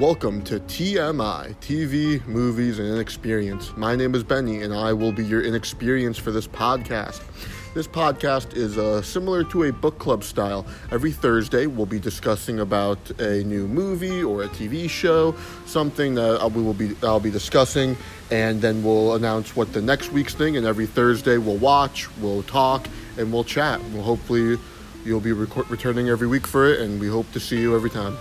Welcome to TMI, TV, Movies, and Inexperience. My name is Benny, and I will be your inexperience for this podcast. This podcast is uh, similar to a book club style. Every Thursday, we'll be discussing about a new movie or a TV show, something that uh, we will be I'll be discussing, and then we'll announce what the next week's thing. And every Thursday, we'll watch, we'll talk, and we'll chat. We'll hopefully you'll be rec- returning every week for it, and we hope to see you every time.